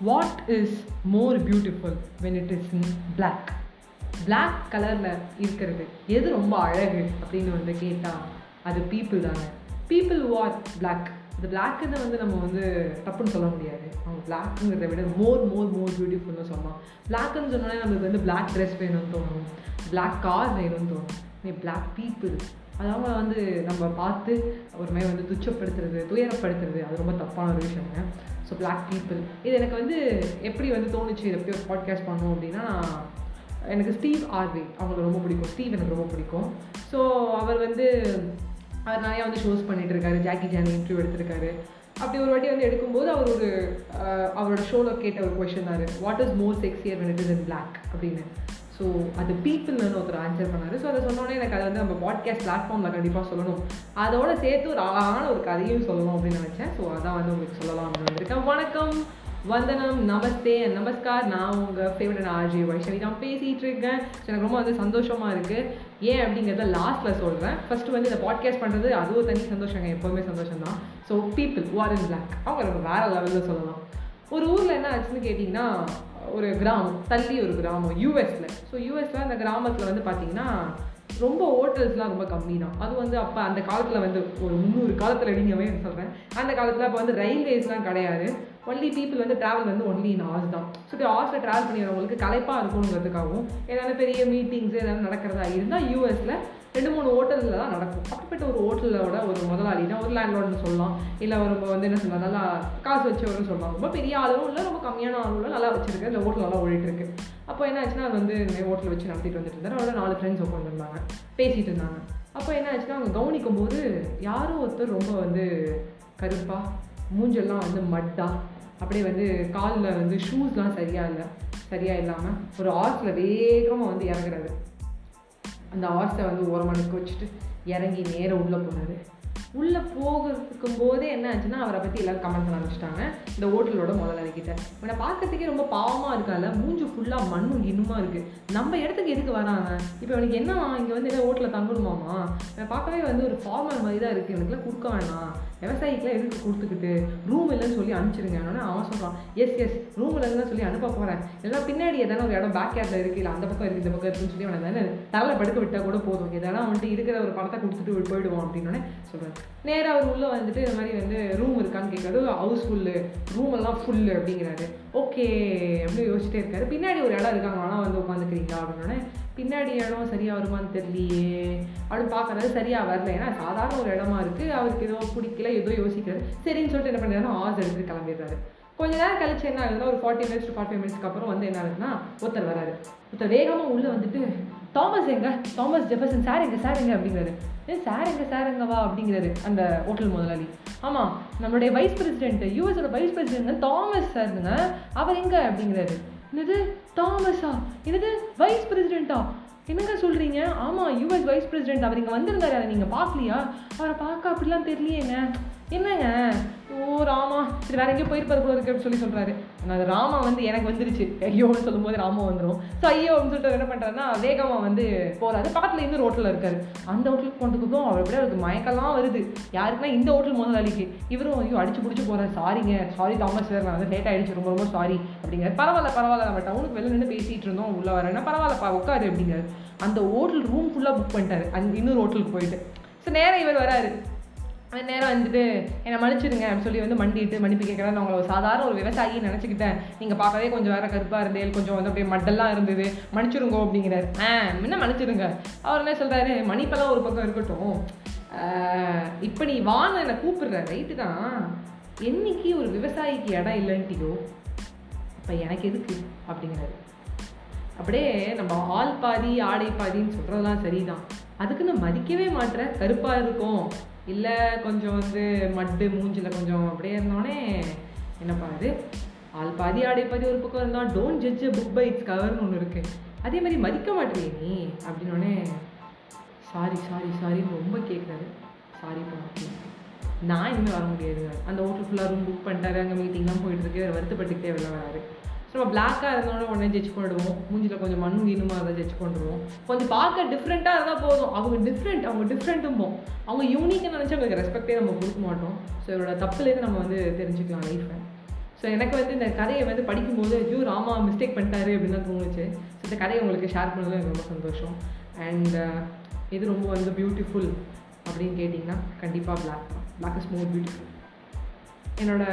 What is more beautiful when it is in black black கலரில் இருக்கிறது. எது ரொம்ப அழகு அப்படின்னு வந்து கேட்டால் அது பீப்புள் தாங்க பீப்புள் வாட் பிளாக் இந்த பிளாக்குன்னு வந்து நம்ம வந்து தப்புன்னு சொல்ல முடியாது. அவங்க பிளாக்குங்கிறத விட மோர் மோர் மோர் பியூட்டிஃபுல்னு சொல்லலாம் பிளாக்குன்னு சொன்னோன்னே நம்மளுக்கு வந்து பிளாக் ட்ரெஸ் வேணும்னு தோணும். பிளாக் கார் வேணும்னு தோணும். பிளாக் பீப்புள் அதாவது வந்து நம்ம பார்த்து ஒரு மாதிரி வந்து துச்சப்படுத்துறது துயரப்படுத்துறது அது ரொம்ப தப்பான ஒரு விஷயங்க. ஸோ பிளாக் பீப்புள் இது எனக்கு வந்து எப்படி வந்து தோணுச்சு இதை எப்படி பாட்காஸ்ட் பண்ணோம் அப்படின்னா எனக்கு ஸ்டீவ் ஆர்வி அவங்களுக்கு ரொம்ப பிடிக்கும். ஸ்டீவ் எனக்கு ரொம்ப பிடிக்கும். ஸோ அவர் வந்து அவர் நிறையா வந்து ஷோஸ் பண்ணிட்டு இருக்காரு. ஜாக்கி ஜானி இன்டர்வியூ எடுத்திருக்காரு. அப்படி ஒரு வாட்டி வந்து எடுக்கும்போது அவர் ஒரு அவரோட ஷோவில் கேட்ட ஒரு question what is more sexier when it is in black அப்படின்னு. ஸோ அது பீப்புள்னு ஒருத்தர் ஆன்சர் பண்ணாரு. ஸோ அதை சொன்னோன்னே எனக்கு அதை வந்து நம்ம பாட்காஸ்ட் பிளாட்ஃபார்மில் கண்டிப்பாக சொல்லணும். அதோட சேர்த்து ஒரு அழகான ஒரு கதையும் சொல்லணும் அப்படின்னு நினச்சேன். ஸோ அதான் வந்து உங்களுக்கு சொல்லலாம் அப்படின்னு வந்திருக்கேன். வணக்கம். வந்தனம். நமஸ்தே. நமஸ்கார். நான் உங்கள் ஃபேவரட் ஆர்ஜி வைஷ்ணவி நான் பேசிகிட்டு இருக்கேன். ஸோ எனக்கு ரொம்ப வந்து சந்தோஷமாக இருக்குது ஏன் அப்படிங்கிறத லாஸ்ட்டில் சொல்கிறேன் ஃபஸ்ட்டு வந்து இந்த பாட்காஸ்ட் பண்ணுறது அது ஒரு தனி சந்தோஷங்க. எப்போவுமே சந்தோஷம் தான் so people were in black அவங்க நம்ம வேறு லெவலில் சொல்லலாம். ஒரு ஊரில் என்ன ஆச்சுன்னு கேட்டிங்கன்னா ஒரு கிராமம் தள்ளி ஒரு கிராமம் யூஎஸில் ஸோ யூஎஸில் அந்த கிராமத்தில் வந்து பார்த்தீங்கன்னா ரொம்ப ஹோட்டல்ஸ்லாம் ரொம்ப கம்மி தான் அது வந்து அப்போ அந்த காலத்தில் வந்து ஒரு முந்நூறு காலத்தில் அடிங்கவே சொல்கிறேன் அந்த காலத்தில் அப்போ வந்து ரயில்வேஸ்லாம் கிடையாது. ஒன்லி பீப்புள் வந்து ட்ராவல் வந்து ஒன்லி இன் ஹார்ஸ் தான். ஸோ இப்போ ஹார்ஸில் ட்ராவல் பண்ணி வரவங்களுக்கு களைப்பாக இருக்கணுங்கிறதுக்காகவும் ஏதாவது பெரிய மீட்டிங்ஸ் ஏதாவது நடக்கிறதா இருந்தால் யூஎஸில் ரெண்டு மூணு ஹோட்டலில் தான் நடக்கும். அப்படிப்பட்ட ஒரு ஹோட்டலோட ஒரு முதலாளினா ஒரு லேண்ட்லார்ட்னு சொல்லலாம். இல்லை ரொம்ப வந்து என்ன சொல்லலாம் நல்லா காசு வச்சவர்னு சொல்லலாம். ரொம்ப பெரிய ஆளும் இல்லை ரொம்ப கம்மியான ஆளும் இல்லை நல்லா வச்சிருக்கு. இந்த ஹோட்டல் நல்லா ஓடிட்டுருக்கு. அப்போ என்ன ஆச்சுன்னா அது வந்து ஹோட்டல் வச்சு நடத்திட்டு வந்துட்டு இருந்தாரு. அவரோட நாலு ஃப்ரெண்ட்ஸ் உட்காந்துருந்தாங்க பேசிகிட்டு இருந்தாங்க. அப்போ என்ன ஆச்சுன்னா அவங்க கவனிக்கும் போது யாரோ ஒருத்தர் ரொம்ப வந்து கருப்பாக மூஞ்செல்லாம் வந்து மட்டா அப்படியே வந்து காலில் வந்து ஷூஸ்லாம் சரியாக இல்லை சரியாக இல்லாமல் ஒரு ஆர்ஸில் வேகமாக வந்து இறங்குறாரு. அந்த ஆர்ஸை வந்து ஓரமாக வச்சுட்டு இறங்கி நேராக உள்ளே போனார். உள்ளே போகிறதுக்கும் போதே என்ன ஆச்சுன்னா அவரை பற்றி எல்லாரும் கமெண்ட் பண்ண ஆரம்பிச்சிட்டாங்க இந்த ஹோட்டலோட முதலாளிக்கிட்ட இவனை பார்க்கறதுக்கே ரொம்ப பாவமாக இருக்கால. மூஞ்சு ஃபுல்லாக மண்ணும் இன்னுமா இருக்குது நம்ம இடத்துக்கு எதுக்கு வராங்க? இப்போ இவனுக்கு என்ன இங்கே வந்து என்ன ஹோட்டலில் தங்கணுமாமா? நான் பார்க்கவே வந்து ஒரு ஃபார்மல் மாதிரி தான் இருக்குது இவனுக்குலாம் கொடுக்க வேணாம். விவசாயிக்கெலாம் எதுக்கு கொடுத்துக்கிட்டு? ரூம் இல்லைன்னு சொல்லி அனுப்பிச்சிருங்க உடனே அவன் சொல்கிறான் எஸ் எஸ் ரூம் இல்லைன்னு சொல்லி அனுப்ப போகிறேன் இல்லைன்னா பின்னாடி எதனா ஒரு இடம் பேக் யார்டில் இருக்குது இல்லை அந்த பக்கம் இருக்குது இந்த பக்கம் இருக்குன்னு சொல்லி அவனை தானே தலை படுக்க விட்டால் கூட போதும். எதனா வந்துட்டு இருக்கிற ஒரு பணத்தை கொடுத்துட்டு போயிடுவான். அப்படின்னு சொல்கிறேன் நேராக அவர் உள்ளே வந்துட்டு இந்த மாதிரி வந்து ரூம் இருக்கான்னு கேட்குறது ஹவுஸ் ஃபுல்லு ரூம் எல்லாம் ஃபுல்லு அப்படிங்கிறாரு. ஓகே அப்படின்னு யோசிச்சிட்டே இருக்காரு. பின்னாடி ஒரு இடம் இருக்காங்க. ஆனால் வந்து உட்காந்துக்கிறீங்களா? அப்படின்னோடனே பின்னாடி இடம் சரியாக வருமான்னு தெரியலையே. அப்படின்னு பார்க்கறது சரியாக வரல. ஏன்னா சாதாரண ஒரு இடமா இருக்குது அவருக்கு ஏதோ பிடிக்கல ஏதோ யோசிக்கிறாரு. சரின்னு சொல்லிட்டு என்ன பண்ணுறாரு ஆர்ஸ் எடுத்துட்டு கிளம்பிடுறாரு. கொஞ்ச நேரம் கழிச்சு என்ன ஆகுதுன்னா ஒரு ஃபார்ட்டி மினிட்ஸ் டு ஃபார்ட்டி மினிட்ஸ்க்கு அப்புறம் வந்து என்ன ஆகுதுன்னா ஒருத்தர் வராரு. ஒருத்தர் வேகமாக உள்ளே வந்துட்டு தாமஸ் எங்க? தாமஸ் ஜெஃபர்சன் சார் எங்க சார் எங்க? அப்படிங்கிறாரு. ஏன் சார் எங்க சார் எங்கவா அப்படிங்கிறாரு அந்த ஹோட்டல் முதலாளி. ஆமாம் நம்மளுடைய வைஸ் பிரசிடென்ட் யூஎஸோட வைஸ் பிரசிடென்ட் தாமஸ் சாருங்க. அவர் எங்க? அப்படிங்கிறாரு. என்னது? தாமஸா? என்னது? வைஸ் பிரசிடெண்ட்டா என்னங்க சொல்கிறீங்க ஆமாம் யூஎஸ் வைஸ் பிரசிடென்ட் அவர் இங்கே வந்திருந்தாரு. அதை நீங்கள் பார்க்கலையா? அவரை பார்க்க அப்படிலாம் தெரியலையேங்க. என்னங்க? ஓ ராமா சரி வேற எங்கேயோ போயிருப்பாரு போல இருக்கு அப்படின்னு சொல்லி சொல்கிறாரு அது ராமா வந்து எனக்கு வந்துருச்சு. ஐயோன்னு சொல்லும்போது ராமா வந்துடும் ஸோ ஐயோ அப்படின்னு சொல்லிட்டு என்ன பண்ணுறாருன்னா வேகமாக வந்து போகிறாரு பக்கத்தில் இன்னொரு ஹோட்டலில் இருக்காரு. அந்த ஹோட்டலுக்கு போனதுக்கும் அவர் அப்படியே அவருக்கு மயக்கெல்லாம் வருது. யாருக்குன்னா இந்த ஹோட்டல் முதலாளிக்கு. இவரும் ஐயோ அடிச்சு பிடிச்சி போகிறாரு சாரிங்க சாரி தாமஸ் சார் நான் வந்து லேட் ஆகிடுச்சு ரொம்ப ரொம்ப சாரி அப்படிங்கிற பரவாயில்ல பரவாயில்ல. நம்ம டவுனுக்கு வெளில நின்று பேசிகிட்டு இருந்தோம். உள்ளே வரேன்னா பரவாயில்லப்பா உட்காரு அப்படிங்கிறார். அந்த ஹோட்டல் ரூம் ஃபுல்லாக புக் பண்ணிட்டாரு. அந்த இன்னொரு ஹோட்டலுக்கு போயிட்டு. ஸோ நேரம் இவர் வராரு. அந்த நேரம் வந்துட்டு என்னை மன்னிச்சிடுங்க அப்படின்னு சொல்லி வந்து மண்டிட்டு மன்னிப்பு கேட்குறேன் நான் உங்களை சாதாரண ஒரு விவசாயி நினச்சிக்கிட்டேன். நீங்கள் பார்க்கவே கொஞ்சம் வேறு கருப்பாக இருந்தேன் கொஞ்சம் வந்து அப்படியே மட்டெல்லாம் இருந்தது. மன்னிச்சிருங்கோ அப்படிங்கிறாரு. ஆ என்ன மன்னிச்சிடுங்க. அவர் என்ன சொல்கிறாரு மன்னிப்பெல்லாம் ஒரு பக்கம் இருக்கட்டும். இப்போ நீ வான்னு என்னை கூப்பிடுற ரைட்டு தான் என்னைக்கு ஒரு விவசாயிக்கு இடம் இல்லைன்ட்டியோ இப்போ எனக்கு எதுக்கு? அப்படிங்கிறாரு. அப்படியே நம்ம ஆள் பாதி ஆடை பாதின்னு சொல்கிறதெல்லாம் சரிதான். அதுக்குன்னு மதிக்கவே மாட்டேன் கருப்பாக இருக்கும். இல்லை கொஞ்சம் வந்து மட்டு மூஞ்சில் கொஞ்சம் அப்படியே இருந்தோடனே என்னப்பா இது ஆள் பாதி ஆடை பாதி ஒரு பக்கம் இருந்தால் don't judge book by it's கவர்னு ஒன்று இருக்குது அதே மாதிரி மதிக்க மாட்டேறிய நீ அப்படின்னோடனே சாரி சாரி சாரின்னு ரொம்ப கேட்குறாரு சாரிப்பா நான் இனிமேல் வர முடியாது. அந்த ஹோட்டல் ஃபுல்லாக ரூம் புக் பண்ணிட்டாரு. அங்கே மீட்டிங்லாம் போயிட்டுருக்கு வருத்தப்பட்டுக்கிட்டே வெளில வராரு. ஸோ நம்ம பிளாக்காக இருந்தோட உடனே ஜட்ஜ் பண்ணிடுவோம். மூஞ்சில் கொஞ்சம் மண் வீணுமா இருந்தால் ஜட்ஜ் பண்ணிடுவோம். கொஞ்சம் பார்க்க டிஃப்ரெண்ட்டாக இருந்தால் போதும். அவங்க டிஃப்ரெண்ட் அவங்க டிஃப்ரெண்ட்டும்போம் அவங்க யூனிக்னு நினச்சி அவங்களுக்கு ரெஸ்பெக்டே நம்ம கொடுக்க மாட்டோம். ஸோ இவரோட தப்புலேருந்து நம்ம வந்து தெரிஞ்சுக்கலாம் லைஃப்பை ஸோ எனக்கு வந்து இந்த கதையை வந்து படிக்கும்போது ஐயோ ராமா மிஸ்டேக் பண்ணிட்டாரு அப்படின்னு தான் தோணுச்சு. ஸோ இந்த கதையை உங்களுக்கு ஷேர் பண்ணது எனக்கு ரொம்ப சந்தோஷம். அண்ட் இது ரொம்ப வந்து பியூட்டிஃபுல் அப்படின்னு கேட்டிங்கன்னா கண்டிப்பாக black black is more beautiful என்னோட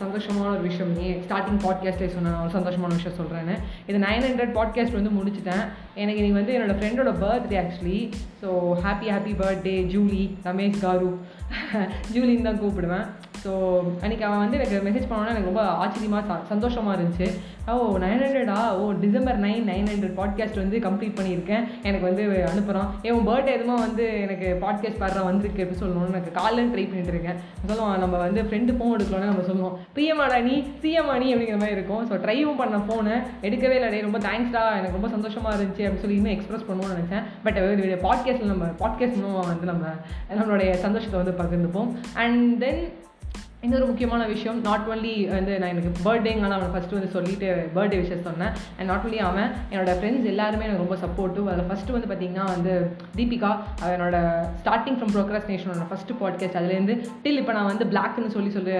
சந்தோஷமான ஒரு விஷயம் நீ ஸ்டார்டிங் பாட்காஸ்ட்லேயே சொன்ன ஒரு சந்தோஷமான விஷயம் சொல்கிறேன்னு இது நைன் ஹண்ட்ரட் பாட்காஸ்ட் வந்து முடிச்சிட்டேன். எனக்கு நீங்கள் வந்து என்னோடய ஃப்ரெண்டோட birthday actually so happy happy birthday Julie Ramesh garu ஜூலின்னு தான் கூப்பிடுவேன். ஸோ அன்றைக்கி அவன் வந்து எனக்கு மெசேஜ் பண்ணோன்னா எனக்கு ரொம்ப ஆச்சரியமாக சந்தோஷமாக இருந்துச்சு. ஓ நைன் ஹண்ட்ரடா ஓ December nine nine hundred podcast வந்து கம்ப்ளீட் பண்ணியிருக்கேன். எனக்கு வந்து அனுப்புகிறான் ஏன் பர்த்டே எதுவும் வந்து எனக்கு பாட்காஸ்ட் பாடுறா வந்திருக்கு அப்படின்னு சொல்லணும்னு எனக்கு காலையில் ட்ரை பண்ணிட்டு இருக்கேன். சொல்லுவோம் நம்ம வந்து ஃப்ரெண்டு ஃபோன் எடுக்கலாம்னு நம்ம சொல்லுவோம் பிரியமாடா நீ சிஎம்மா நீ அப்படிங்கிற மாதிரி இருக்கும். ஸோ ட்ரைவும் பண்ண ஃபோனை எடுக்கவே இல்லை ரொம்ப தேங்க்ஸ்டா எனக்கு ரொம்ப சந்தோஷமாக இருந்துச்சு அப்படின்னு சொல்லி இன்னும் எக்ஸ்பிரஸ் பண்ணுவோம்னு நினச்சேன். பட் பாட்காஸ்ட்டில் நம்ம பாட்காஸ்ட் மூலமாக வந்து நம்ம நம்மளுடைய சந்தோஷத்தை வந்து பகிர்ந்துப்போம் அண்ட் தென் இன்னொரு முக்கியமான விஷயம். நாட் ஒன்லி வந்து நான் எனக்கு பர்த்டேங்கனால அவனை ஃபஸ்ட்டு வந்து சொல்லிட்டு பர்த்டே விஷயம் சொன்னேன். அண்ட் நாட் ஒன்லி அவன் என்னோடய ஃப்ரெண்ட்ஸ் எல்லாருமே எனக்கு ரொம்ப சப்போர்ட்டிவ் அதில் ஃபஸ்ட்டு வந்து பார்த்திங்கன்னா வந்து தீபிகா அவனோட ஸ்டார்டிங் ஃப்ரம் ப்ரோக்ரஸ்னேஷனோட ஃபஸ்ட்டு பாட்காஸ்ட் அதுலேருந்து டில் இப்போ நான் வந்து பிளாக்னு சொல்லி சொல்லி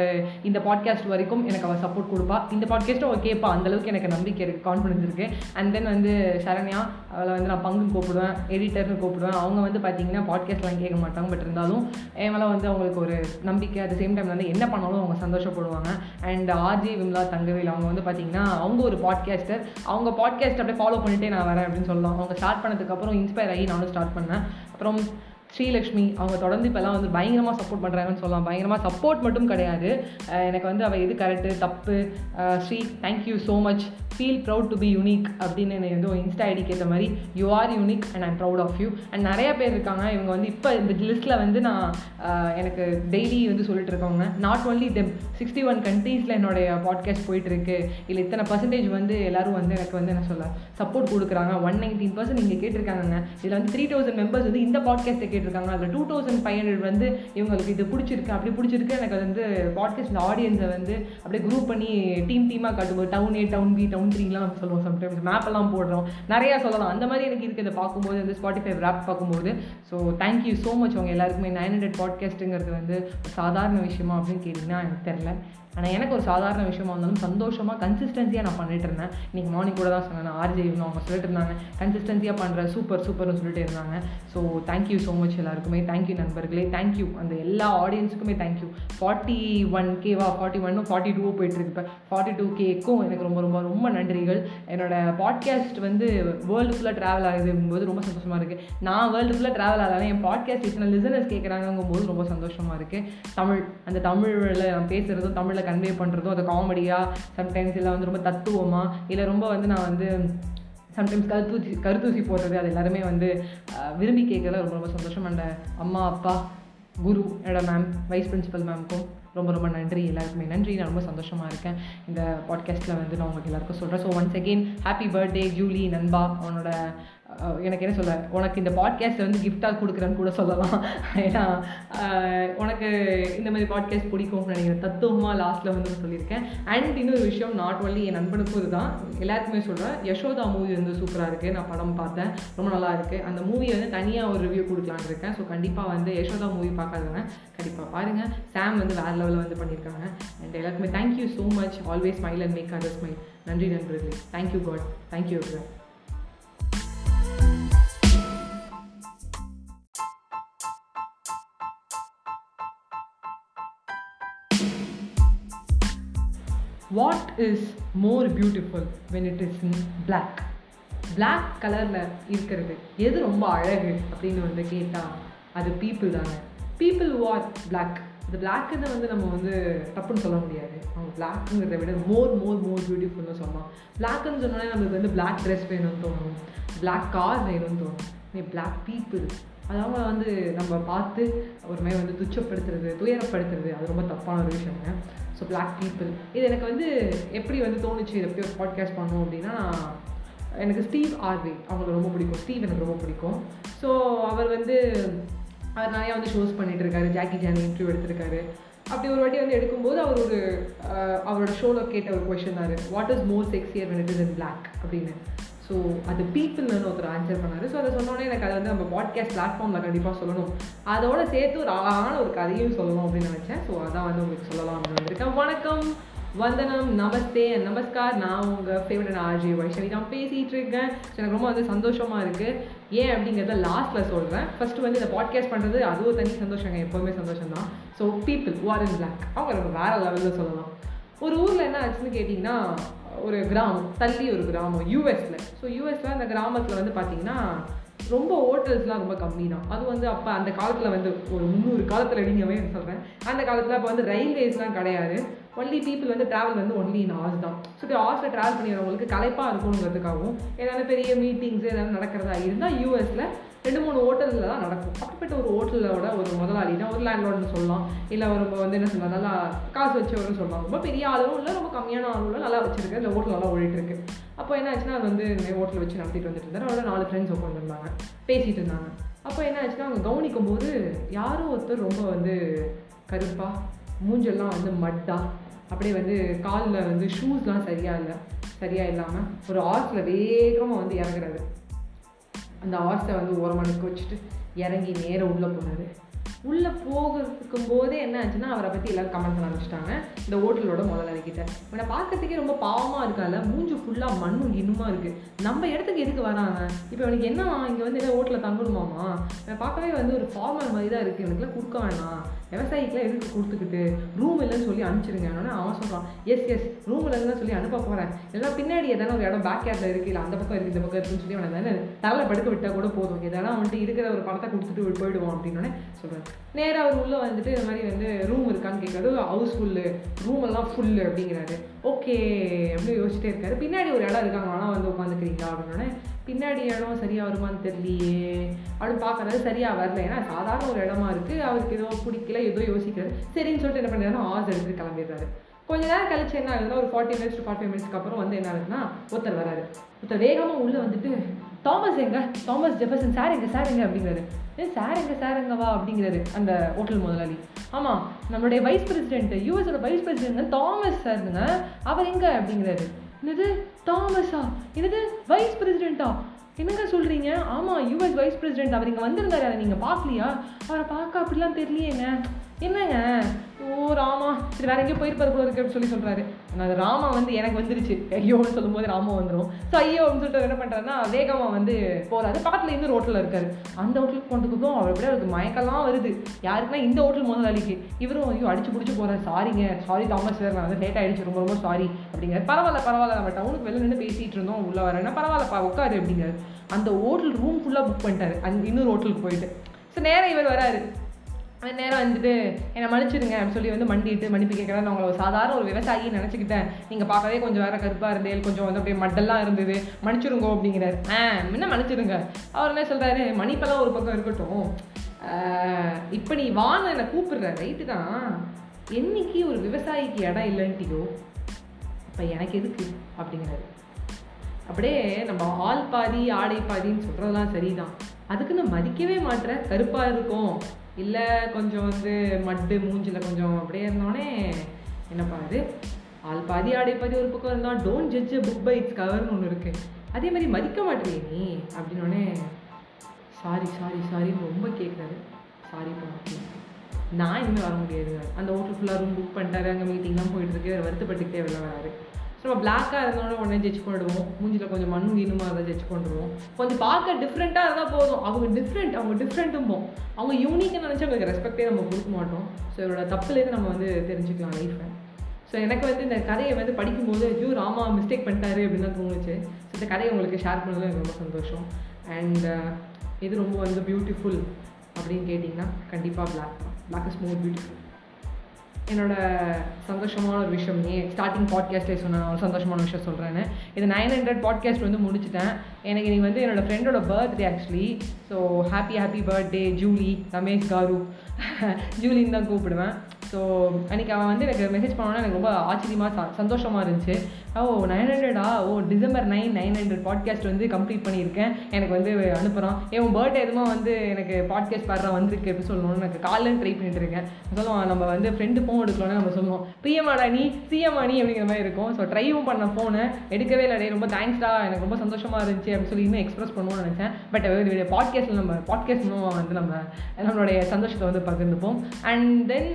இந்த பாட்காஸ்ட் வரைக்கும் எனக்கு அவள் சப்போர்ட் கொடுப்பா. இந்த பாட்காஸ்ட்டும் அவள் கேட்பா அந்தளவுக்கு எனக்கு நம்பிக்கை இருக்குது கான்ஃபிடன்ஸ் இருக்குது அண்ட் தென் வந்து சரண்யா அவளை வந்து நான் பங்குன்னு கூப்பிடுவேன் எடிட்டர்னு கூப்பிடுவேன். அவங்க வந்து பார்த்திங்கன்னா பாட்காஸ்ட்லாம் கேட்க மாட்டாங்க. பட் இருந்தாலும் என் மேலே வந்து அவங்களுக்கு ஒரு நம்பிக்கை. அட் சேம் டைம் வந்து என்ன பண்ணாலும் அவங்க சந்தோஷப்படுவாங்க. அண்ட் ஆர்ஜி விம்லா தங்கவேல் அவங்க வந்து பார்த்தீங்கன்னா அவங்க ஒரு பாட்காஸ்டர் அவங்க பாட்காஸ்ட் அப்படியே ஃபாலோ பண்ணிட்டே நான் வரேன் அப்படின்னு சொல்லலாம். அவங்க ஸ்டார்ட் பண்ணதுக்கப்புறம் இன்ஸ்பயர் ஆகி நானும் ஸ்டார்ட் பண்ணேன். அப்புறம் ஸ்ரீலக்ஷ்மி அவங்க தொடர்ந்து இப்போல்லாம் வந்து பயங்கரமாக சப்போர்ட் பண்ணுறாங்கன்னு சொல்லலாம். பயங்கரமாக சப்போர்ட் மட்டும் கிடையாது. எனக்கு வந்து அவள் எது கரெக்டு தப்பு Sri thank you so much feel proud to be unique அப்படின்னு என்னை வந்து இன்ஸ்டா ஐடிக்கு ஏற்ற மாதிரி you are unique and I'm proud of you and நிறைய பேர் இருக்காங்க. இவங்க வந்து இப்போ இந்த லிஸ்ட்டில் வந்து நான் எனக்கு டெய்லி வந்து சொல்லிட்டு இருக்கவங்க. Not only them sixty one கண்ட்ரீஸில் என்னுடைய பாட்காஸ்ட் போயிட்டுருக்கு. இல்லை இத்தனை பர்சன்டேஜ் வந்து எல்லோரும் வந்து எனக்கு வந்து என்ன சொல்ல சப்போர்ட் கொடுக்குறாங்க. ஒன் நைன்டீன் பர்சன்ட் நீங்கள் கேட்டிருக்காங்க இதில் வந்து த்ரீ தௌசண்ட் மெம்பர்ஸ் வந்து இந்த பாட்காஸ்ட்டை இருக்காங்க அதில் டூ தௌசண்ட் ஃபைவ் ஹண்ட்ரட் வந்து இவங்களுக்கு இது பிடிச்சிருக்கு. அப்படி பிடிச்சிருக்கு. எனக்கு அது வந்து பாட்காஸ்ட் ஆடியன்ஸை வந்து அப்படியே குரூப் பண்ணி டீம் டீமாக காட்டுவோம் town A town B town த்ரீலாம் சொல்லுவோம் சம்டைம்ஸ் மேப்பெல்லாம் போடுறோம். நிறையா சொல்லலாம். அந்த மாதிரி எனக்கு இருக்குது இதை பார்க்கும்போது வந்து ஸ்பாட்டிஃபை ரேப் பார்க்கும்போது. So thank you so much அவங்க எல்லாருக்குமே நைன் ஹண்ட்ரட் பாட்காஸ்ட்டுங்கிறது வந்து சாதாரண விஷயமா அப்படின்னு கேட்டிங்கன்னா எனக்கு தெரில ஆனால் எனக்கு ஒரு சாதாரண விஷயமா இருந்தாலும் சந்தோஷமாக கன்சிஸ்டன்சியாக நான் பண்ணிட்டு இருந்தேன். இன்றைக்கி மார்னிங் கூட தான் சொன்னேன். ஆர்ஜே இவங்க அவங்க சொல்லிட்டு இருந்தாங்க. கன்சிஸ்டன்சியாக பண்ணுற சூப்பர் சூப்பர்னு சொல்லிட்டு இருந்தாங்க. So thank you so much எல்லாருக்குமே. தேங்க்யூ நண்பர்களே. தேங்க்யூ அந்த எல்லா ஆடியன்ஸுக்குமே தேங்க்யூ ஃபார்ட்டி ஒன் கேவா ஃபார்ட்டி ஒன்னும் ஃபார்ட்டி டூ போயிட்டுருக்கு இப்போ. ஃபார்ட்டி டூ கேக்கும் எனக்கு ரொம்ப ரொம்ப ரொம்ப நன்றிகள். என்னோட பாட்காஸ்ட் வந்து வேர்ல்டு ஃபுல்லாக ட்ராவல் ஆகுதுங்கும்போது ரொம்ப சந்தோஷமாக இருக்குது நான் வேர்ல்டு ஃபுல்லாக ட்ராவல் ஆகலாம் என் பாட்காஸ்ட் இத்தனை லிசனர்ஸ் கேட்குறாங்கங்கும்போது ரொம்ப சந்தோஷமாக இருக்குது தமிழ் அந்த தமிழில் நான் பேசுகிறதும் தமிழில் கன்வே பண்ணுறதும் அது காமெடியாக சம்டைம்ஸ் இல்லை வந்து ரொம்ப தத்துவமாக இல்லை ரொம்ப வந்து நான் வந்து சம்டைம்ஸ் கருத்தூசி கருத்தூசி போடுறது அது எல்லாருமே வந்து விரும்பி கேட்கல ரொம்ப ரொம்ப சந்தோஷம். அண்ட் அம்மா அப்பா குரு என்னோட மேம் வைஸ் பிரின்சிபல் மேம்க்கும் ரொம்ப ரொம்ப நன்றி. எல்லாருக்குமே நன்றி. நான் ரொம்ப சந்தோஷமாக இருக்கேன். இந்த பாட்காஸ்ட்டில் வந்து நான் உங்களுக்கு எல்லாருக்கும் சொல்கிறேன் so once again happy birthday Julie நண்பா அவனோட எனக்கு என்ன சொல்ல உனக்கு இந்த பாட்காஸ்ட்டை வந்து கிஃப்டாக கொடுக்குறேன்னு கூட சொல்லலாம். ஏன்னா உனக்கு இந்த மாதிரி பாட்காஸ்ட் பிடிக்கும்னு நினைக்கிறேன் தத்துவமாக லாஸ்ட்டில் வந்து சொல்லியிருக்கேன். அண்ட் இன்னொரு விஷயம் நாட் ஒன்லி என் நண்பனுக்கும் இதுதான். எல்லாருக்குமே சொல்கிறேன் யசோதா மூவி வந்து சூப்பராக இருக்குது நான் படம் பார்த்தேன். ரொம்ப நல்லா இருக்குது அந்த மூவியை வந்து தனியாக ஒரு ரிவ்யூ கொடுக்கலான்னு இருக்கேன். ஸோ கண்டிப்பாக வந்து யசோதா மூவி பார்க்காதவங்க கண்டிப்பாக பாருங்கள் சாம் வந்து வேறு லெவலில் வந்து பண்ணியிருக்காங்க. அண்ட் எல்லாருக்குமே thank you so much always smile and make other smile நன்றி நண்பர்களே. Thank you God thank you every what is more beautiful when it is in black black கலரில் இருக்கிறது. எது ரொம்ப அழகு அப்படின்னு வந்து கேட்டால் அது பீப்புள் தாங்க பீப்புள் வாட் பிளாக் இந்த பிளாக்குன்னு வந்து நம்ம வந்து தப்புன்னு சொல்ல முடியாது. அவங்க பிளாக்குங்கிறத விட மோர் மோர் மோர் பியூட்டிஃபுல்னு சொல்லலாம். பிளாக்குன்னு சொன்னோன்னே நம்மளுக்கு வந்து பிளாக் ட்ரெஸ் வேணும்னு தோணும். பிளாக் கார் வேணும்னு தோணும். பிளாக் பீப்புள் அவங்க வந்து நம்ம பார்த்து ஒரு மாதிரி வந்து துச்சப்படுத்துறது துயரப்படுத்துறது அது ரொம்ப தப்பான ஒரு விஷயங்க. ஸோ பிளாக் பீப்புள் இது எனக்கு வந்து எப்படி வந்து தோணுச்சு இதை எப்படி பாட்காஸ்ட் பண்ணோம் அப்படின்னா எனக்கு ஸ்டீவ் ஆர்வி அவங்களுக்கு ரொம்ப பிடிக்கும். ஸ்டீவ் எனக்கு ரொம்ப பிடிக்கும். ஸோ அவர் வந்து அவர் நிறையா வந்து ஷோஸ் பண்ணிகிட்டு இருக்காரு. ஜாக்கி ஜான் இன்டர்வியூ எடுத்திருக்காரு. அப்படி ஒரு வாட்டி வந்து எடுக்கும்போது அவர் ஒரு அவரோட ஷோவில் கேட்ட ஒரு கொஷன் தான் what is more sexier when it is in black அப்படின்னு. ஸோ அது பீப்புள்னு ஒருத்தர் ஆன்சர் பண்ணார். ஸோ அதை சொன்னோன்னே எனக்கு அதை வந்து நம்ம பாட்காஸ்ட் பிளாட்ஃபார்மில் கண்டிப்பாக சொல்லணும். அதோட சேர்த்து ஒரு அழகான ஒரு கதையும் சொல்லணும் அப்படின்னு நினச்சேன். ஸோ அதான் வந்து உங்களுக்கு சொல்லலாம் அப்படின்னு வந்திருக்கேன். வணக்கம். வந்தனம். நமஸ்தே. நமஸ்கார். நான் உங்கள் ஃபேவரட் ஆர்ஜி வைஷ்ணவி நான் பேசிகிட்டு இருக்கேன். ஸோ எனக்கு ரொம்ப வந்து சந்தோஷமாக இருக்குது ஏன் அப்படிங்கிறத லாஸ்ட்டில் சொல்கிறேன் ஃபஸ்ட்டு வந்து இந்த பாட்காஸ்ட் பண்ணுறது அதுவும் தனி சந்தோஷங்க எப்போவுமே சந்தோஷம் தான் so people wear in black அவங்க நம்ம வேறு லெவலில் சொல்லலாம். ஒரு ஊரில் என்ன ஆச்சுன்னு கேட்டிங்கன்னா ஒரு கிராமம் தள்ளி ஒரு கிராமம் யூஎஸில் ஸோ யூஎஸில் அந்த கிராமத்தில் வந்து பார்த்தீங்கன்னா ரொம்ப ஹோட்டல்ஸ்லாம் ரொம்ப கம்மி தான் அது வந்து அப்போ அந்த காலத்தில் வந்து ஒரு முந்நூறு காலத்தில் அடிங்கவே சொல்கிறேன் அந்த காலத்தில் அப்போ வந்து ரயில்வேஸ்லாம் கிடையாது. ஒன்லி பீப்புள் வந்து ட்ராவல் வந்து ஒன்லி இன் ஹார்ஸ் தான். ஸோ ஹார்ஸில் ட்ராவல் பண்ணி வரவங்களுக்கு களைப்பாக இருக்கணுங்கிறதுக்காகவும் ஏதாவது பெரிய மீட்டிங்ஸ் ஏதாவது நடக்கிறதா இருந்தால் யூஎஸில் ரெண்டு மூணு ஹோட்டலில் தான் நடக்கும். அப்படிப்பட்ட ஒரு ஹோட்டலோட ஒரு முதலாளினா ஒரு லேண்ட்லோர்னு சொல்லலாம். இல்லை ஒரு வந்து என்ன சொல்லலாம் நல்லா காசு வச்சவர்னு சொல்லலாம். ரொம்ப பெரிய ஆளும் இல்லை ரொம்ப கம்மியான ஆளும் இல்லை நல்லா வச்சிருக்கு. இந்த ஹோட்டல் நல்லா ஓடிட்டுருக்கு. அப்போ என்ன ஆச்சுன்னா அது வந்து ஹோட்டல் வச்சு நடத்திட்டு வந்துட்டு இருந்தார். அவரோட நாலு ஃப்ரெண்ட்ஸ் உட்காந்துருந்தாங்க பேசிகிட்டு இருந்தாங்க. அப்போ என்ன ஆச்சுன்னா அவங்க கவனிக்கும் போது யாரோ ஒருத்தர் ரொம்ப வந்து கருப்பாக மூஞ்செல்லாம் வந்து மட்டா அப்படியே வந்து காலில் வந்து ஷூஸ்லாம் சரியாக இல்லை சரியாக இல்லாமல் ஒரு ஆர்ஸில் வேகமாக வந்து இறங்குறாரு. அந்த ஆர்ஸை வந்து ஓரமாக வச்சுட்டு இறங்கி நேராக உள்ளே போனார். உள்ளே போகிறதுக்கும் போதே என்ன ஆச்சுன்னா அவரை பற்றி எல்லாரும் கமெண்ட் பண்ண ஆரம்பிச்சிட்டாங்க. இந்த ஹோட்டலோட முதலாளிக்கிட்ட இவனை பார்க்கறதுக்கே ரொம்ப பாவமாக இருக்கால. மூஞ்சு ஃபுல்லாக மண்ணும் இன்னுமா இருக்குது நம்ம இடத்துக்கு எதுக்கு வராங்க? இப்போ இவனுக்கு என்ன இங்கே வந்து என்ன ஹோட்டலில் தங்கணுமாமா? இவன் பார்க்கவே வந்து ஒரு ஃபார்மல் மாதிரி தான் இருக்குது இவனுக்குலாம் கொடுக்க வேணாம். விவசாயிக்கெலாம் எதுக்கு கொடுத்துக்கிட்டு? ரூம் இல்லைன்னு சொல்லி அனுப்பிச்சிருங்க. உடனே அவன் சொல்கிறான் எஸ் எஸ் ரூம் இல்லைன்னு சொல்லி அனுப்ப போகிறேன் இல்லைனா பின்னாடி எதனா ஒரு இடம் பேக் யார்டில் இருக்குது இல்லை அந்த பக்கம் இருக்குது இந்த பக்கம் இருக்குன்னு சொல்லி அவனை தானே தலை படுக்க விட்டால் கூட போதும். எதனா வந்துட்டு இருக்கிற ஒரு பணத்தை கொடுத்துட்டு போயிடுவோம் அப்படின்னு சொல்கிறேன் நேராக அவர் உள்ளே வந்துட்டு இந்த மாதிரி வந்து ரூம் இருக்கான்னு கேட்குறது ஹவுஸ் ஃபுல்லு ரூம் எல்லாம் ஃபுல்லு அப்படிங்கிறாரு. ஓகே அப்படின்னு யோசிச்சிட்டே இருக்காரு. பின்னாடி ஒரு இடம் இருக்காங்க. ஆனால் வந்து உட்காந்துக்கிறீங்களா அப்படின்னோடனே பின்னாடி இடம் சரியாக வருமான்னு தெரியலையே. அப்படின்னு பார்க்கறது சரியாக வரல. ஏன்னா சாதாரண ஒரு இடமா இருக்குது அவருக்கு ஏதோ பிடிக்கல ஏதோ யோசிக்கிறாரு. சரின்னு சொல்லிட்டு என்ன பண்ணுறாருன்னா ஆர்ஸ் எடுத்து கிளம்பிடுறாரு. கொஞ்ச நேரம் கழிச்சு என்ன ஆகுதுன்னா ஒரு ஃபார்ட்டி மினிட்ஸ் டு ஃபார்ட்டி மினிட்ஸ்க்கு அப்புறம் வந்து என்ன ஆகுதுன்னா ஒருத்தர் வராரு. ஒருத்தர் வேகமாக உள்ளே வந்துட்டு தாமஸ் எங்க? தாமஸ் ஜெஃபர்சன் சார் எங்க? சார் எங்க? அப்படிங்கிறாரு. ஏன் சார் எங்க? சார் எங்கவா அப்படிங்கிறாரு அந்த ஹோட்டல் முதலாளி. ஆமாம் நம்மளுடைய வைஸ் பிரசிடென்ட் யூஎஸோட வைஸ் பிரசிடென்ட் தாமஸ் சாருங்க அவர் எங்க? அப்படிங்கிறாரு. என்னது? தாமஸா? என்னது? வைஸ் பிரசிடெண்ட்டா என்னங்க சொல்கிறீங்க ஆமாம் யூஎஸ் வைஸ் பிரசிடென்ட் அவர் இங்கே வந்திருந்தாரு. அதை நீங்கள் பார்க்கலையா? அவரை பார்க்க அப்படிலாம் தெரியலையேங்க. என்னங்க? ஓ ராமா. சரி வேற எங்கேயோ போயிருப்பாரு போல இருக்கு அப்படின்னு சொல்லி சொல்கிறாரு அது ராமா வந்து எனக்கு வந்துருச்சு. ஐயோன்னு சொல்லும்போது ராமா வந்துடும் ஸோ ஐயோ அப்படின்னு சொல்லிட்டு என்ன பண்ணுறாருன்னா வேகமாக வந்து போகிறாரு பக்கத்தில் இருந்து ஹோட்டலில் இருக்காரு. அந்த ஹோட்டலுக்கு கொண்டுக்கும் அவர் அப்படியே அவருக்கு மயக்கெல்லாம் வருது. யாருக்குன்னா இந்த ஹோட்டல் முதலாளிக்கு. இவரும் ஐயோ அடிச்சு பிடிச்சி போகிறாரு சாரிங்க சாரி தாமஸ் சார் நான் வந்து லேட் ஆகிடுச்சு ரொம்ப ரொம்ப சாரி அப்படிங்கிறார். பரவாயில்ல பரவாயில்ல. நம்ம டவுனுக்கு வெளில நின்று பேசிகிட்டு இருந்தோம். உள்ளே வரேன்னா பரவாயில்லப்பா உட்காரு அப்படிங்கிறாரு. அந்த ஹோட்டல் ரூம் ஃபுல்லாக புக் பண்ணிட்டாரு. அந்த இன்னொரு ஹோட்டலுக்கு போயிட்டு. ஸோ நேராக இவர் வராரு. நேரம் வந்துட்டு என்னை மன்னிச்சிடுங்க அப்படின்னு சொல்லி வந்து மண்டிட்டு மன்னிப்பு கேட்குறேன் நான் உங்களை சாதாரண ஒரு விவசாயி நினச்சிக்கிட்டேன். நீங்கள் பார்க்கவே கொஞ்சம் வேறு கருப்பாக இருந்தேன் கொஞ்சம் வந்து அப்படியே மட்டெல்லாம் இருந்தது. மன்னிச்சிருங்கோ அப்படிங்கிறாரு. ஆ என்ன மன்னிச்சிடுங்க? அவர் என்ன சொல்கிறாரு மன்னிப்பெல்லாம் ஒரு பக்கம் இருக்கட்டும். இப்போ நீ வான்னு என்னை கூப்பிடுற ரைட்டு தான் என்னைக்கு ஒரு விவசாயிக்கு இடம் இல்லைன்ட்டியோ இப்போ எனக்கு எதுக்கு? அப்படிங்கிறாரு. அப்படியே நம்ம ஆள் பாதி ஆடை பாதின்னு சொல்கிறதெல்லாம் சரிதான். நான் மதிக்கவே மாட்டுற கருப்பாக இருக்கும். இல்லை கொஞ்சம் வந்து மட்டு மூஞ்சில் கொஞ்சம் அப்படியே இருந்தோடனே என்னப்பா இது ஆள் பாதி ஆடை பாதி ஒரு பக்கம் இருந்தால் don't judge book by its கவர்னு ஒன்று இருக்குது அதே மாதிரி மதிக்க மாட்டேறிய நீ அப்படின்னோடனே சாரி சாரி சாரின்னு ரொம்ப கேட்குறாரு சாரி போனேன் நான் இனிமேல் வர முடியாது. அந்த ஹோட்டல் ஃபுல்லாக ரூம் புக் பண்ணிட்டாரு. அங்கே மீட்டிங்லாம் போயிட்டு இருக்கு. வருத்தப்பட்டுக்கிட்டே வெளில வராரு. நம்ம பிளாக்காக இருந்தோடனே உடனே ஜட்ஜ் பண்ணிடுவோம். மூஞ்சில் கொஞ்சம் மண்ணும் இன்னுமா இருந்தால் ஜட்ஜ் பண்ணுவோம் கொஞ்சம் பார்க்க டிஃப்ரெண்ட்டாக இருந்தால் போதும். அவங்க டிஃப்ரெண்ட் அவங்க டிஃப்ரெண்ட்டும் அவங்க யூனிக்னு நினச்சி அவங்களுக்கு ரெஸ்பெக்டே நம்ம கொடுக்க மாட்டோம். ஸோ இவரோட தப்புலேருந்து நம்ம வந்து தெரிஞ்சுக்கலாம் லைஃப்பை ஸோ எனக்கு வந்து இந்த கதையை வந்து படிக்கும்போது ஐயோ ராமா மிஸ்டேக் பண்ணிட்டாரு அப்படின்னு தான் தோணுச்சு. ஸோ இந்த கதையை உங்களுக்கு ஷேர் பண்ணதும் எனக்கு ரொம்ப சந்தோஷம். அண்ட் இது ரொம்ப வந்து பியூட்டிஃபுல் அப்படின்னு கேட்டிங்கன்னா கண்டிப்பாக black black is more beautiful என்னோட சந்தோஷமான ஒரு விஷயம் நீ ஸ்டார்டிங் பாட்காஸ்ட்லேயே சொன்ன ஒரு சந்தோஷமான விஷயம் சொல்கிறேன்னு இது நைன் ஹண்ட்ரட் பாட்காஸ்ட் வந்து முடிச்சுட்டேன். எனக்கு இன்றைக்கி வந்து என்னோடய ஃப்ரெண்டோட birthday actually so happy happy birthday Julie Ramesh garu ஜூலின்னு தான் கூப்பிடுவேன். ஸோ அன்றைக்கி அவன் வந்து எனக்கு மெசேஜ் பண்ணோன்னா எனக்கு ரொம்ப ஆச்சரியமாக ச சந்தோஷமாக இருந்துச்சு. ஓ நைன் ஹண்ட்ரடா? ஓ December nine nine hundred podcast வந்து கம்ப்ளீட் பண்ணியிருக்கேன். எனக்கு வந்து அனுப்புகிறான் ஏன் உன் பர்த்டே எதுவும் வந்து எனக்கு பாட்காஸ்ட் பாடுறா வந்திருக்கு எப்படி சொல்லணும்னு எனக்கு காலையில் ட்ரை பண்ணிட்டு இருக்கேன். சொல்லுவான் நம்ம வந்து ஃப்ரெண்டு ஃபோன் எடுக்கலாம்னு நம்ம சொல்லுவோம் பிரியமாடா நீ சிஎம்மா நீ அப்படிங்கிற மாதிரி இருக்கும். ஸோ ட்ரைவும் பண்ண ஃபோனை எடுக்கவே இல்லை ரொம்ப தேங்க்ஸ்டா எனக்கு ரொம்ப சந்தோஷமாக இருந்துச்சு அப்படின்னு சொல்லி இன்னும் எக்ஸ்பிரஸ் பண்ணுவோம்னு நினச்சேன். பட் பாட்காஸ்ட்டில் நம்ம பாட்காஸ்ட் மூலமாக வந்து நம்ம நம்மளுடைய சந்தோஷத்தை வந்து பகிர்ந்துப்போம். அண்ட் தென்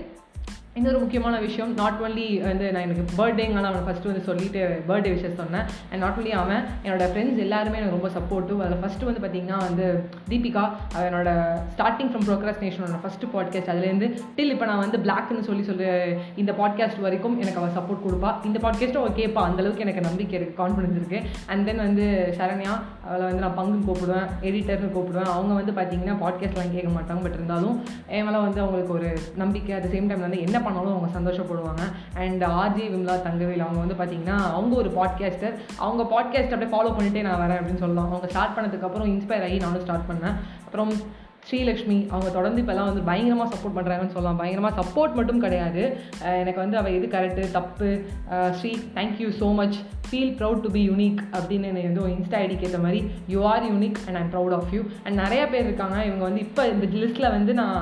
இன்னொரு முக்கியமான விஷயம் நாட் ஒன்லி வந்து நான் எனக்கு பர்த்டேங்கலாம் அவனை ஃபஸ்ட்டு வந்து சொல்லிட்டு பர்த்டே விஷயம் சொன்னேன். அண்ட் நாட் ஒன்லி அவன் என்னோட ஃப்ரெண்ட்ஸ் எல்லாருமே எனக்கு ரொம்ப சப்போர்ட்டிவ் அதில் ஃபஸ்ட்டு வந்து பார்த்திங்கன்னா வந்து தீபிகா அவனோட ஸ்டார்டிங் ஃப்ரம் ப்ரோக்ராஸ்டினேஷனோட ஃபஸ்ட்டு பாட்காஸ்ட் அதுலேருந்து டில் இப்போ நான் வந்து பிளாக்னு சொல்லி சொல்லி இந்த பாட்காஸ்ட் வரைக்கும் எனக்கு அவள் சப்போர்ட் கொடுப்பா. இந்த பாட்காஸ்ட்டும் அவள் கேட்பா அந்தளவுக்கு எனக்கு நம்பிக்கை இருக்குது கான்ஃபிடன்ஸ் இருக்குது அண்ட் தென் வந்து சரண்யா அவளை வந்து நான் பங்குன்னு கூப்பிடுவேன் எடிட்டர்னு கூப்பிடுவேன். அவங்க வந்து பார்த்தீங்கன்னா பாட்காஸ்ட்லாம் கேட்க மாட்டாங்க. பட் இருந்தாலும் என் மேலே வந்து அவங்களுக்கு ஒரு நம்பிக்கை அட் சேம் டைம் வந்து என்ன பண்ணாலும் அவங்க சந்தோஷப்படுவாங்க. அண்ட் ஆர்ஜி விம்லா தங்கவேல் அவங்க வந்து பார்த்தீங்கன்னா அவங்க ஒரு பாட்காஸ்டர் அவங்க பாட்காஸ்ட் அப்படியே ஃபாலோ பண்ணிகிட்டே நான் வரேன் அப்படின்னு சொல்லலாம். அவங்க ஸ்டார்ட் பண்ணதுக்கப்புறம் இன்ஸ்பயர் ஆகி நானும் ஸ்டார்ட் பண்ணேன். அப்புறம் ஸ்ரீலக்ஷ்மி அவங்க தொடர்ந்து இப்போல்லாம் வந்து பயங்கரமாக சப்போர்ட் பண்ணுறாங்கன்னு சொல்லலாம். பயங்கரமாக சப்போர்ட் மட்டும் கிடையாது. எனக்கு வந்து அவள் எது கரெக்டு தப்பு Sri thank you so much feel proud to be unique அப்படின்னு என்னை வந்து இன்ஸ்டா ஐடிக்கு ஏற்ற மாதிரி you are unique and I'm proud of you and நிறைய பேர் இருக்காங்க. இவங்க வந்து இப்போ இந்த லிஸ்ட்டில் வந்து நான்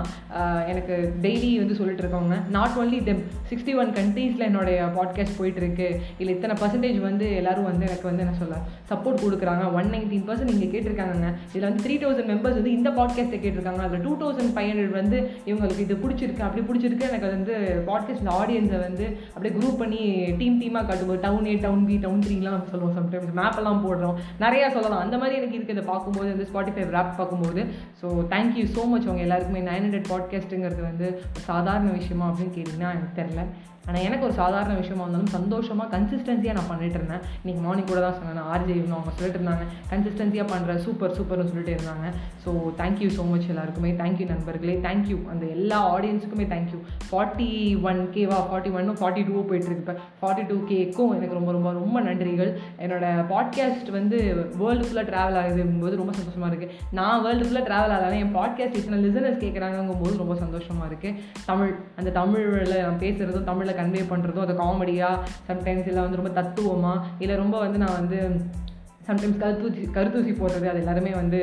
எனக்கு டெய்லி வந்து சொல்லிட்டு இருக்கவங்க. Not only them sixty one கண்ட்ரீஸில் என்னுடைய பாட்காஸ்ட் போயிட்டுருக்கு. இல்லை இத்தனை பர்சன்டேஜ் வந்து எல்லோரும் வந்து எனக்கு வந்து என்ன சொல்ல சப்போர்ட் கொடுக்குறாங்க. ஒன் நைன்டீன் பர்சன்ட் நீங்கள் கேட்டிருக்காங்க இதில் வந்து த்ரீ தௌசண்ட் மெம்பர்ஸ் வந்து இந்த பாட்காஸ்ட்டை இருக்காங்க அதில் டூ தௌசண்ட் ஃபைவ் ஹண்ட்ரட் வந்து இவங்களுக்கு இது பிடிச்சிருக்கு அப்படி பிடிச்சிருக்கு. எனக்கு அது வந்து பாட்காஸ்ட் ஆடியன்ஸை வந்து அப்படியே குரூப் பண்ணி டீம் டீமாக காட்டுவோம் town A town B town த்ரீலாம் நம்ம சொல்லுவோம் சம்டைம்ஸ் மேப்பெல்லாம் போடுறோம். நிறையா சொல்லலாம். அந்த மாதிரி எனக்கு இருக்குது இதை பார்க்கும்போது வந்து ஸ்பாட்டிஃபை ரேப் பார்க்கும்போது. So thank you so much அவங்க எல்லாருக்குமே. நைன் ஹண்ட்ரட் பாட்காஸ்ட்டுங்கிறது வந்து ஒரு சாதாரண விஷயமா அப்படின்னு கேட்டிங்கன்னா எனக்கு தெரில ஆனால் எனக்கு ஒரு சாதாரண விஷயமா இருந்தாலும் சந்தோஷமாக கன்சிஸ்டன்சியாக நான் பண்ணிட்டு இருந்தேன். இன்றைக்கி மார்னிங் கூட தான் சொன்னேன். ஆர்ஜே இவங்க அவங்க சொல்லிட்டு இருந்தாங்க. கன்சிஸ்டன்சியாக பண்ணுற சூப்பர் சூப்பர்னு சொல்லிட்டு இருந்தாங்க. So thank you so much எல்லாருக்குமே. தேங்க்யூ நண்பர்களே. தேங்க்யூ அந்த எல்லா ஆடியன்ஸுக்குமே தேங்க்யூ ஃபார்ட்டி ஒன் கேவா ஃபார்ட்டி ஒன்னும் ஃபார்ட்டி டூ போயிட்டுருக்கு இப்போ. ஃபார்ட்டி டூ கேக்கும் எனக்கு ரொம்ப ரொம்ப ரொம்ப நன்றிகள். என்னோட பாட்காஸ்ட் வந்து வேர்ல்டு ஃபுல்லாக ட்ராவல் ஆகுதுங்கும்போது ரொம்ப சந்தோஷமாக இருக்குது நான் வேர்ல்டு ஃபுல்லாக ட்ராவல் ஆகலாம் என் பாட்காஸ்ட் இத்தனை லிசனர்ஸ் கேட்குறாங்கங்கும்போது ரொம்ப சந்தோஷமாக இருக்குது தமிழ் அந்த தமிழில் நான் பேசுகிறதும் தமிழில் கன்வே பண்ணுறதும் அது காமெடியாக சம்டைம்ஸ் இல்லை வந்து ரொம்ப தத்துவமாக இல்லை ரொம்ப வந்து நான் வந்து சம்டைம்ஸ் கருத்தூசி கருத்தூசி போடுறது அது எல்லாருமே வந்து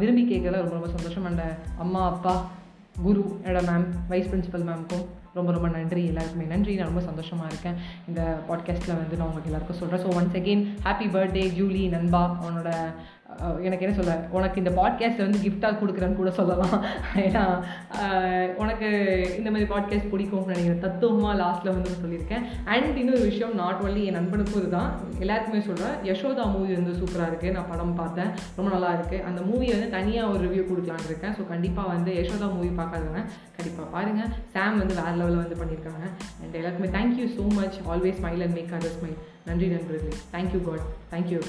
விரும்பி கேட்கல ரொம்ப ரொம்ப சந்தோஷம். அண்ட் அம்மா அப்பா குரு என்னோட மேம் வைஸ் பிரின்சிபல் மேம்க்கும் ரொம்ப ரொம்ப நன்றி எல்லாருக்குமே. நன்றி நான் ரொம்ப சந்தோஷமாக இருக்கேன். இந்த பாட்காஸ்ட்டில் வந்து நான் உங்களுக்கு எல்லாருக்கும் சொல்கிறேன் so once again happy birthday Julie நண்பா அவனோட எனக்கு என்ன சொல்ல உனக்கு இந்த பாட்காஸ்ட்டை வந்து கிஃப்டாக கொடுக்குறேன்னு கூட சொல்லலாம். ஏன்னா உனக்கு இந்த மாதிரி பாட்காஸ்ட் பிடிக்கும்னு நினைக்கிறேன் தத்துவமாக லாஸ்ட்டில் வந்து சொல்லியிருக்கேன். அண்ட் இன்னொரு விஷயம் நாட் ஒன்லி என் நண்பனுக்கும் இதுதான். எல்லாருக்குமே சொல்கிறேன் யசோதா மூவி வந்து சூப்பராக இருக்குது நான் படம் பார்த்தேன் ரொம்ப நல்லா இருக்குது அந்த மூவியை வந்து தனியாக ஒரு ரிவ்யூ கொடுக்கலான்னு இருக்கேன். ஸோ கண்டிப்பாக வந்து யசோதா மூவி பார்க்காதவங்க கண்டிப்பாக பாருங்கள் சாம் வந்து வேறு லெவலில் வந்து பண்ணியிருக்காங்க. அண்ட் எல்லாருக்குமே thank you so much always smile and make other smile நன்றி நண்பர்களே. Thank you God thank you